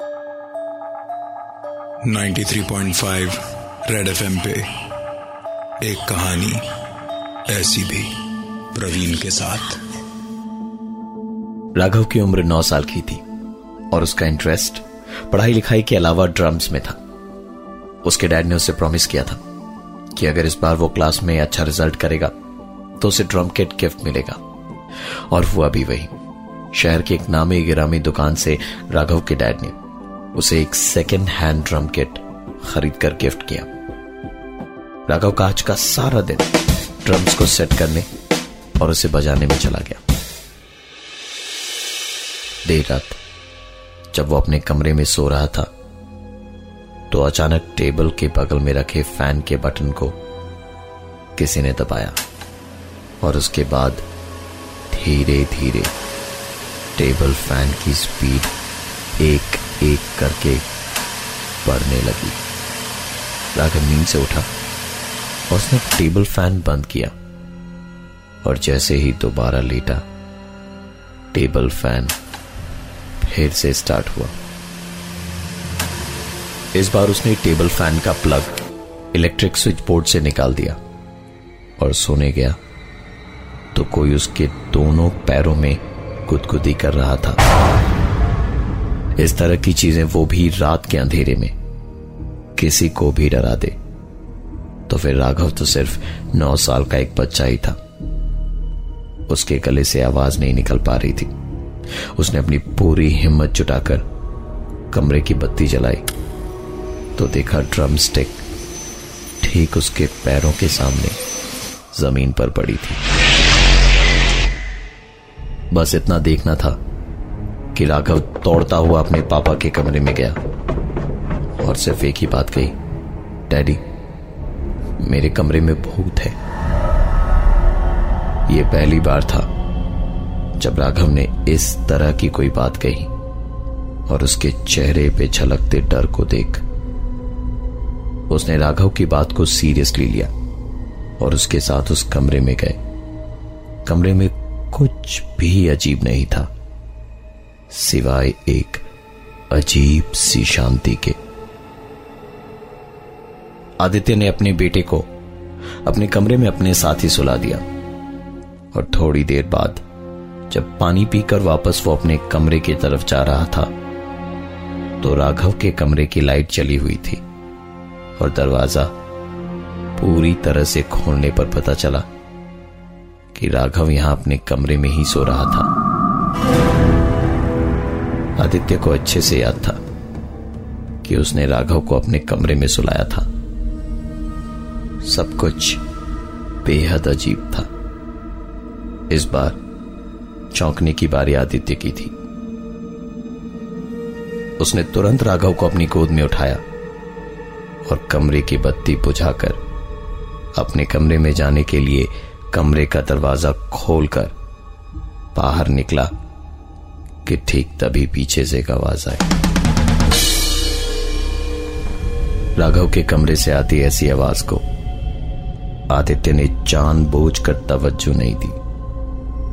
93.5 red FM पे एक कहानी ऐसी भी प्रवीण के साथ। राघव की उम्र नौ साल की थी और उसका इंटरेस्ट पढ़ाई लिखाई के अलावा ड्रम्स में था। उसके डैड ने उसे प्रॉमिस किया था कि अगर इस बार वो क्लास में अच्छा रिज़ल्ट करेगा तो उसे ड्रम किट गिफ्ट मिलेगा। और हुआ भी वही। शहर की एक नामी गिरामी दुकान से राघव के डैड ने उसे एक सेकेंड हैंड ड्रम किट खरीद कर गिफ्ट किया। राघव का आज का सारा दिन ड्रम्स को सेट करने और उसे बजाने में चला गया। देर रात, जब वो अपने कमरे में सो रहा था तो अचानक टेबल के बगल में रखे फ़ैन के बटन को किसी ने दबाया और उसके बाद धीरे धीरे टेबल फ़ैन की स्पीड एक एक करके बढ़ने लगी। राघव नींद से उठा और उसने टेबल फ़ैन बंद किया और जैसे ही दोबारा लेटा, टेबल फ़ैन फिर से स्टार्ट हुआ। इस बार उसने टेबल फ़ैन का प्लग इलेक्ट्रिक स्विच बोर्ड से निकाल दिया और सोने गया तो कोई उसके दोनों पैरों में गुदगुदी कर रहा था। इस तरह की चीज़ें वो भी रात के अंधेरे में। किसी को भी डरा दे। तो फिर राघव तो सिर्फ़ नौ साल का एक बच्चा ही था। उसके गले से आवाज़ नहीं निकल पा रही थी। उसने अपनी पूरी हिम्मत जुटाकर कमरे की बत्ती जलाई। तो देखा ड्रम स्टिक ठीक उसके पैरों के सामने ज़मीन पर पड़ी थी। बस इतना देखना था कि राघव तोड़ता हुआ अपने पापा के कमरे में गया। और सिर्फ़ एक ही बात कही, डैडी, मेरे कमरे में भूत है। यह पहली बार था जब राघव ने इस तरह की कोई बात कही और उसके चेहरे पे झलकते डर को देख उसने राघव की बात को सीरियसली लिया और उसके साथ उस कमरे में गए। कमरे में कुछ भी अजीब नहीं था। सिवाय एक अजीब सी शांति के। आदित्य ने अपने बेटे को अपने कमरे में अपने साथ ही सुला दिया और थोड़ी देर बाद जब पानी पीकर वापस वो अपने कमरे की तरफ़ जा रहा था तो राघव के कमरे की लाइट चली हुई थी और दरवाज़ा पूरी तरह से खोलने पर पता चला कि राघव यहाँ अपने कमरे में ही सो रहा था। आदित्य को अच्छे से याद था कि उसने राघव को अपने कमरे में सुलाया था। सब कुछ बेहद अजीब था। इस बार चौंकने की बारी आदित्य की थी। उसने तुरंत राघव को अपनी गोद में उठाया और कमरे की बत्ती बुझाकर अपने कमरे में जाने के लिए कमरे का दरवाज़ा खोलकर बाहर निकला। कि ठीक तभी पीछे से एक आवाज़ आई। राघव के कमरे से आती ऐसी आवाज़ को आदित्य ने जान बोझ कर तवज्जो नहीं दी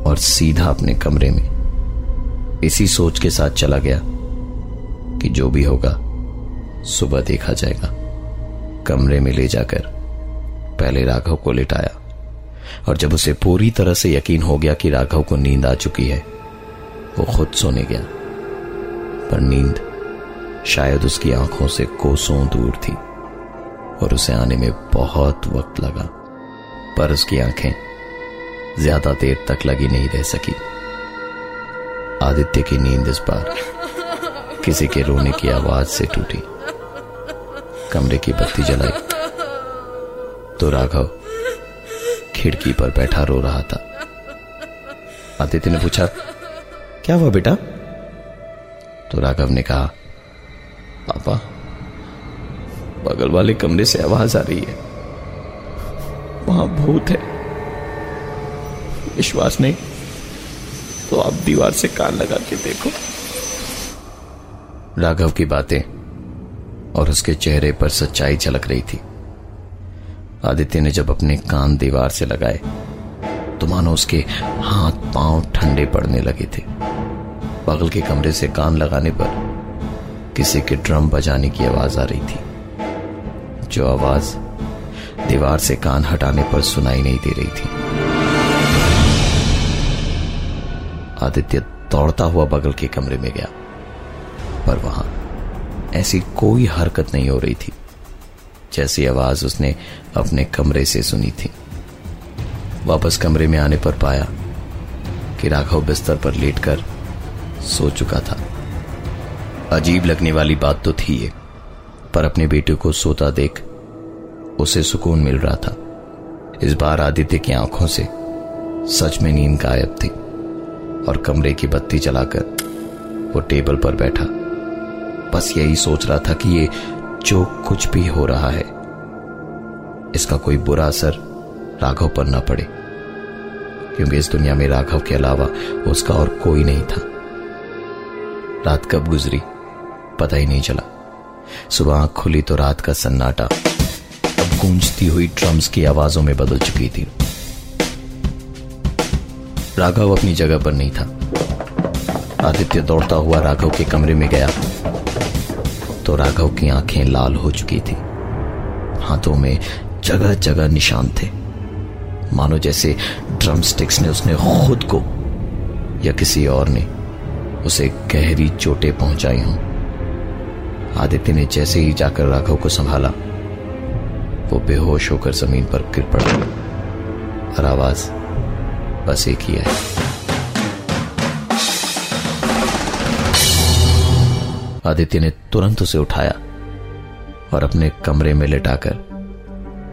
और सीधा अपने कमरे में इसी सोच के साथ चला गया कि जो भी होगा, सुबह देखा जाएगा। कमरे में ले जाकर पहले राघव को लिटाया और जब उसे पूरी तरह से यकीन हो गया कि राघव को नींद आ चुकी है वो खुद सोने गया। पर नींद शायद उसकी आँखों से कोसों दूर थी और उसे आने में बहुत वक्त लगा। पर उसकी आँखें ज़्यादा देर तक लगी नहीं रह सकी। आदित्य की नींद इस बार किसी के रोने की आवाज़ से टूटी। कमरे की बत्ती जलाई। तो राघव खिड़की पर बैठा रो रहा था। आदित्य ने पूछा क्या हुआ बेटा? तो राघव ने कहा, पापा बगल वाले कमरे से आवाज़ आ रही है। वहाँ भूत है। विश्वास नहीं। तो आप दीवार से कान लगा के देखो। राघव की बातें और उसके चेहरे पर सच्चाई झलक रही थी। आदित्य ने जब अपने कान दीवार से लगाए तो मानो उसके हाथ पाँव ठंडे पड़ने लगे थे। बगल के कमरे से कान लगाने पर किसी के ड्रम बजाने की आवाज़ आ रही थी, जो आवाज़ दीवार से कान हटाने पर सुनाई नहीं दे रही थी। आदित्य दौड़ता हुआ बगल के कमरे में गया, पर वहाँ ऐसी कोई हरकत नहीं हो रही थी, जैसी आवाज़ उसने अपने कमरे से सुनी थी। वापस कमरे में आने पर पाया कि राघव बिस्तर पर लेटकर सो चुका था। अजीब लगने वाली बात तो थी ये, पर अपने बेटे को सोता देख उसे सुकून मिल रहा था। इस बार आदित्य की आँखों से सच में नींद गायब थी और कमरे की बत्ती जलाकर वो टेबल पर बैठा। बस यही सोच रहा था कि ये जो कुछ भी हो रहा है, इसका कोई बुरा असर राघव पर ना पड़े, क्योंकि इस दुनिया में राघव के अलावा उसका और कोई नहीं था। रात कब गुजरी? पता ही नहीं चला। सुबह आँख खुली तो रात का सन्नाटा। अब गूंजती हुई ड्रम्स की आवाजों में बदल चुकी थी। राघव अपनी जगह पर नहीं था। आदित्य दौड़ता हुआ राघव के कमरे में गया। तो राघव की आँखें लाल हो चुकी थी। हाथों में जगह जगह निशान थे। मानो जैसे ड्रम स्टिक्स ने उसने खुद को या किसी और ने उसे गहरी चोटें पहुंचाई हों। आदित्य ने जैसे ही जाकर राघव को संभाला, वो बेहोश होकर ज़मीन पर गिर पड़ा और आवाज़ बस एक ही है आदित्य ने तुरंत उसे उठाया और अपने कमरे में लेटाकर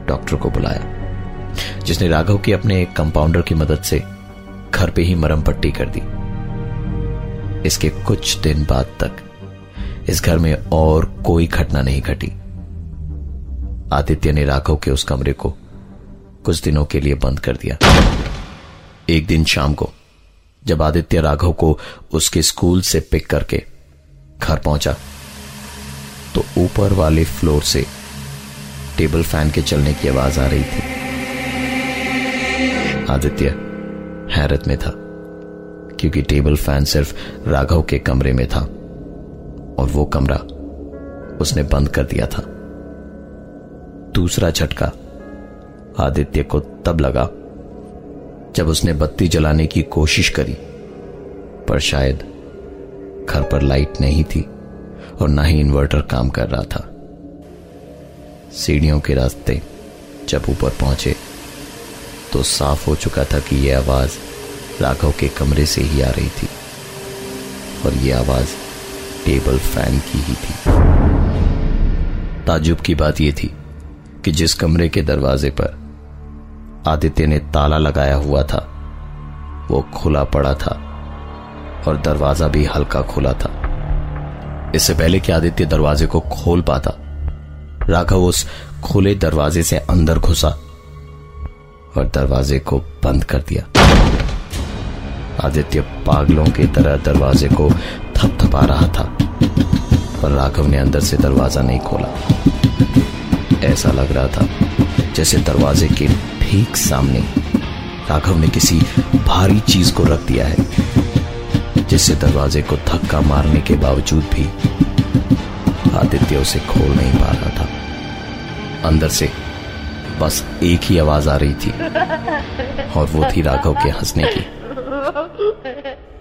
डॉक्टर को बुलाया, जिसने राघव की अपने एक कंपाउंडर की मदद से घर पे ही मरम पट्टी कर दी। इसके कुछ दिन बाद तक इस घर में और कोई घटना नहीं घटी। आदित्य ने राघव के उस कमरे को कुछ दिनों के लिए बंद कर दिया। एक दिन शाम को, जब आदित्य राघव को उसके स्कूल से पिक करके घर पहुँचा तो ऊपर वाले फ्लोर से टेबल फ़ैन के चलने की आवाज़ आ रही थी। आदित्य हैरत में था। क्योंकि टेबल फ़ैन सिर्फ़ राघव के कमरे में था। और वो कमरा उसने बंद कर दिया था। दूसरा झटका आदित्य को तब लगा जब उसने बत्ती जलाने की कोशिश करी, पर शायद घर पर लाइट नहीं थी और ना ही इन्वर्टर काम कर रहा था। सीढ़ियों के रास्ते जब ऊपर पहुँचे तो साफ़ हो चुका था कि यह आवाज़ राघव के कमरे से ही आ रही थी। और यह आवाज़ टेबल फ़ैन की ही थी। ताजुब की बात यह थी कि जिस कमरे के दरवाजे पर आदित्य ने ताला लगाया हुआ था, वो खुला पड़ा था और दरवाज़ा भी हल्का खुला था। इससे पहले कि आदित्य दरवाजे को खोल पाता, राघव उस खुले दरवाजे से अंदर घुसा और दरवाजे को बंद कर दिया। आदित्य पागलों की तरह दरवाजे को थपथपा रहा था, पर राघव ने अंदर से दरवाज़ा नहीं खोला। ऐसा लग रहा था जैसे दरवाजे के ठीक सामने राघव ने किसी भारी चीज़ को रख दिया है, जिससे दरवाजे को धक्का मारने के बावजूद भी आदित्य उसे खोल नहीं पा रहा था। अंदर से बस एक ही आवाज़ आ रही थी और वो थी राघव के हंसने की।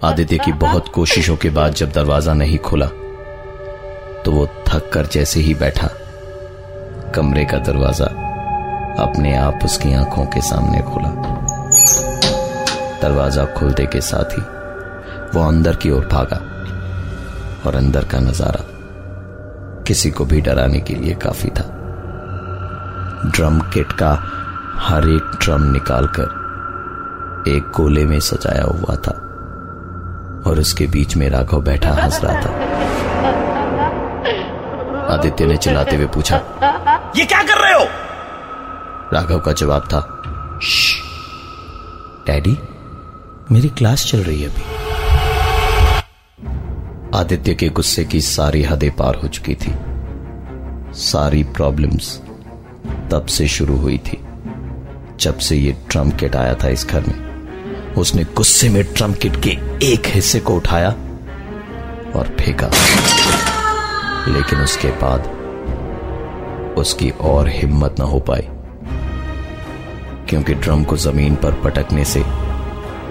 आदित्य की बहुत कोशिशों के बाद जब दरवाज़ा नहीं खुला तो वो थक कर जैसे ही बैठा। कमरे का दरवाज़ा अपने आप उसकी आँखों के सामने खुला। दरवाज़ा खुलते के साथ ही वो अंदर की ओर भागा और अंदर का नज़ारा किसी को भी डराने के लिए काफ़ी था। ड्रम किट का हर एक ड्रम निकालकर एक गोले में सजाया हुआ था और उसके बीच में राघव बैठा हंस रहा था। आदित्य ने चिल्लाते हुए पूछा, ये क्या कर रहे हो? राघव का जवाब था डैडी, मेरी क्लास चल रही है अभी। आदित्य के गुस्से की सारी हदें पार हो चुकी थी। सारी प्रॉब्लम्स तब से शुरू हुई थी, जब से ये ट्रंप किट आया था इस घर में। उसने गुस्से में ट्रंप किट के एक हिस्से को उठाया और फेंका। लेकिन उसके बाद उसकी और हिम्मत न हो पाई, क्योंकि ड्रम को ज़मीन पर पटकने से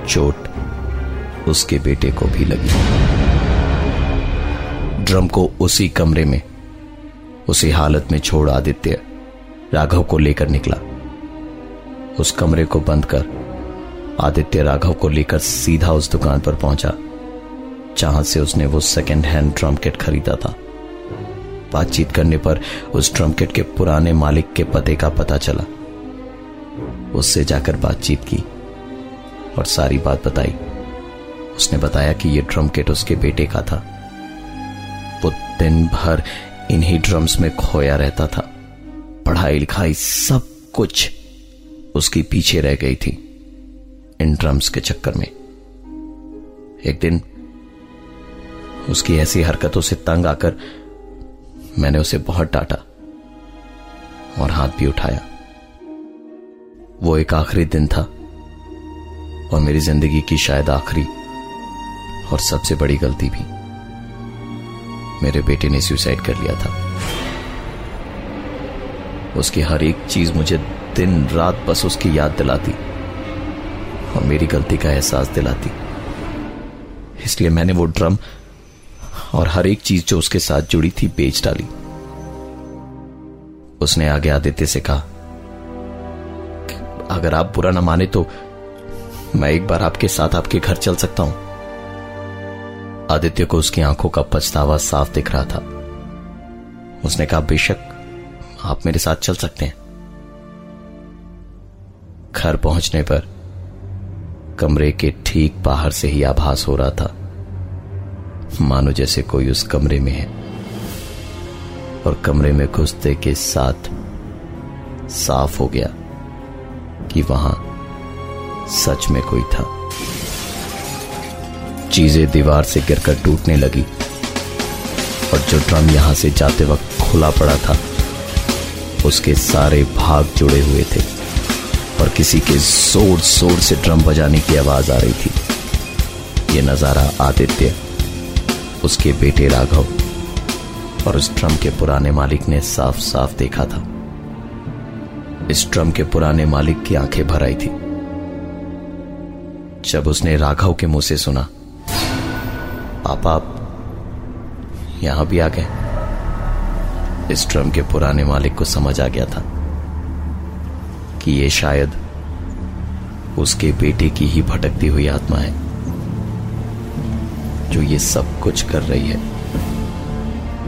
चोट उसके बेटे को भी लगी। ड्रम को उसी कमरे में, उसी हालत में छोड़ आदित्य राघव को लेकर निकला। उस कमरे को बंद कर आदित्य राघव को लेकर सीधा उस दुकान पर पहुँचा, जहाँ से उसने वो सेकेंड हैंड ड्रम किट खरीदा था। बातचीत करने पर उस ड्रम किट के पुराने मालिक के पते का पता चला। उससे जाकर बातचीत की और सारी बात बताई। उसने बताया कि यह ड्रम किट उसके बेटे का था। वो दिन भर इन्हीं ड्रम्स में खोया रहता था। पढ़ाई लिखाई सब कुछ उसकी पीछे रह गई थी। इन ड्रम्स के चक्कर में। एक दिन उसकी ऐसी हरकतों से तंग आकर मैंने उसे बहुत डांटा और हाथ भी उठाया। वो एक आखिरी दिन था और मेरी ज़िंदगी की शायद आखिरी और सबसे बड़ी गलती भी मेरे बेटे ने सुसाइड कर लिया था। उसकी हर एक चीज़ मुझे दिन रात बस उसकी याद दिलाती। मेरी गलती का एहसास दिलाती। इसलिए मैंने वो ड्रम और हर एक चीज़ जो उसके साथ जुड़ी थी बेच डाली। उसने आगे आदित्य से कहा अगर आप बुरा ना माने तो मैं एक बार आपके साथ आपके घर चल सकता हूँ। आदित्य को उसकी आँखों का पछतावा साफ़ दिख रहा था। उसने कहा, बेशक आप मेरे साथ चल सकते हैं। घर पहुँचने पर कमरे के ठीक बाहर से ही आभास हो रहा था। मानो जैसे कोई उस कमरे में है। और कमरे में घुसते के साथ साफ़ हो गया कि वहाँ सच में कोई था। चीज़ें दीवार से गिरकर टूटने लगी और जो ड्रम यहाँ से जाते वक्त खुला पड़ा था, उसके सारे भाग जुड़े हुए थे। किसी के ज़ोर ज़ोर से ड्रम बजाने की आवाज़ आ रही थी। यह नज़ारा आदित्य, उसके बेटे राघव और उस ड्रम के पुराने मालिक ने साफ़ साफ़ देखा था। इस ड्रम के पुराने मालिक की आँखें भर आई थी। जब उसने राघव के मुँह से सुना पापा आप यहाँ भी आ गए। इस ड्रम के पुराने मालिक को समझ आ गया था। कि ये शायद उसके बेटे की ही भटकती हुई आत्मा है, जो ये सब कुछ कर रही है।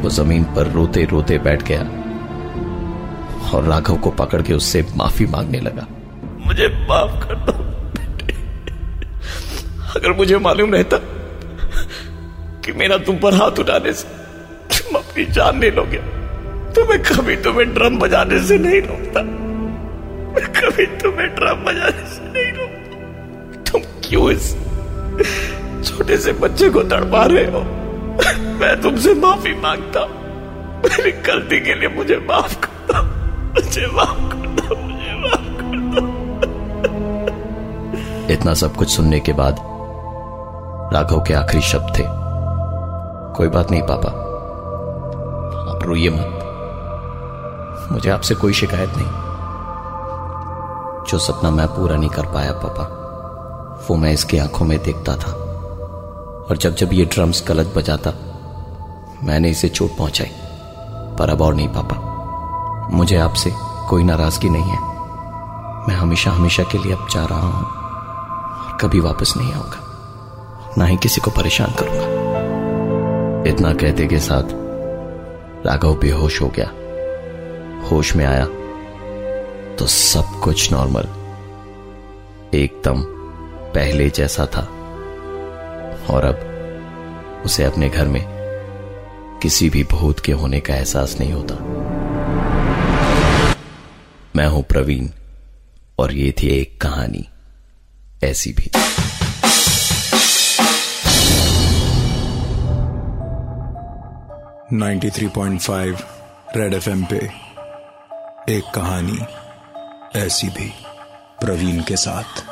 वो ज़मीन पर रोते रोते बैठ गया और राघव को पकड़ के उससे माफ़ी मांगने लगा। मुझे माफ़ कर दो अगर मुझे मालूम रहता कि मेरा तुम पर हाथ उठाने से तुम अपनी जान ले लोगे तो मैं कभी तुम्हें ड्रम बजाने से नहीं रोकता। मैं कभी तुम्हें ड्रम बजाने से नहीं रोकता तुम क्यों इस छोटे से बच्चे को तड़पा रहे हो? मैं तुमसे माफ़ी माँगता मेरी गलती के लिए मुझे माफ़ कर दो। मुझे माफ़ कर दो, मुझे माफ़ कर दो। इतना सब कुछ सुनने के बाद राघव के आखिरी शब्द थे, कोई बात नहीं, पापा। आप रोइए मत। मुझे आपसे कोई शिकायत नहीं। जो सपना मैं पूरा नहीं कर पाया, पापा। वो मैं इसकी आँखों में देखता था। और जब जब ये ड्रम्स गलत बजाता, मैंने इसे चोट पहुंचाई। पर अब और नहीं, पापा। मुझे आपसे कोई नाराज़गी नहीं है। मैं हमेशा हमेशा के लिए अब जा रहा हूँ। और कभी वापस नहीं आऊँगा। ना ही किसी को परेशान करूँगा। इतना कहते के साथ राघव बेहोश हो गया। होश में आया। तो सब कुछ नॉर्मल। एकदम पहले जैसा था। और अब उसे अपने घर में किसी भी भूत के होने का एहसास नहीं होता। मैं हूँ प्रवीण, और ये थी एक कहानी। ऐसी भी। Ninety three point five red FM M पे, एक कहानी। ऐसी भी प्रवीण के साथ।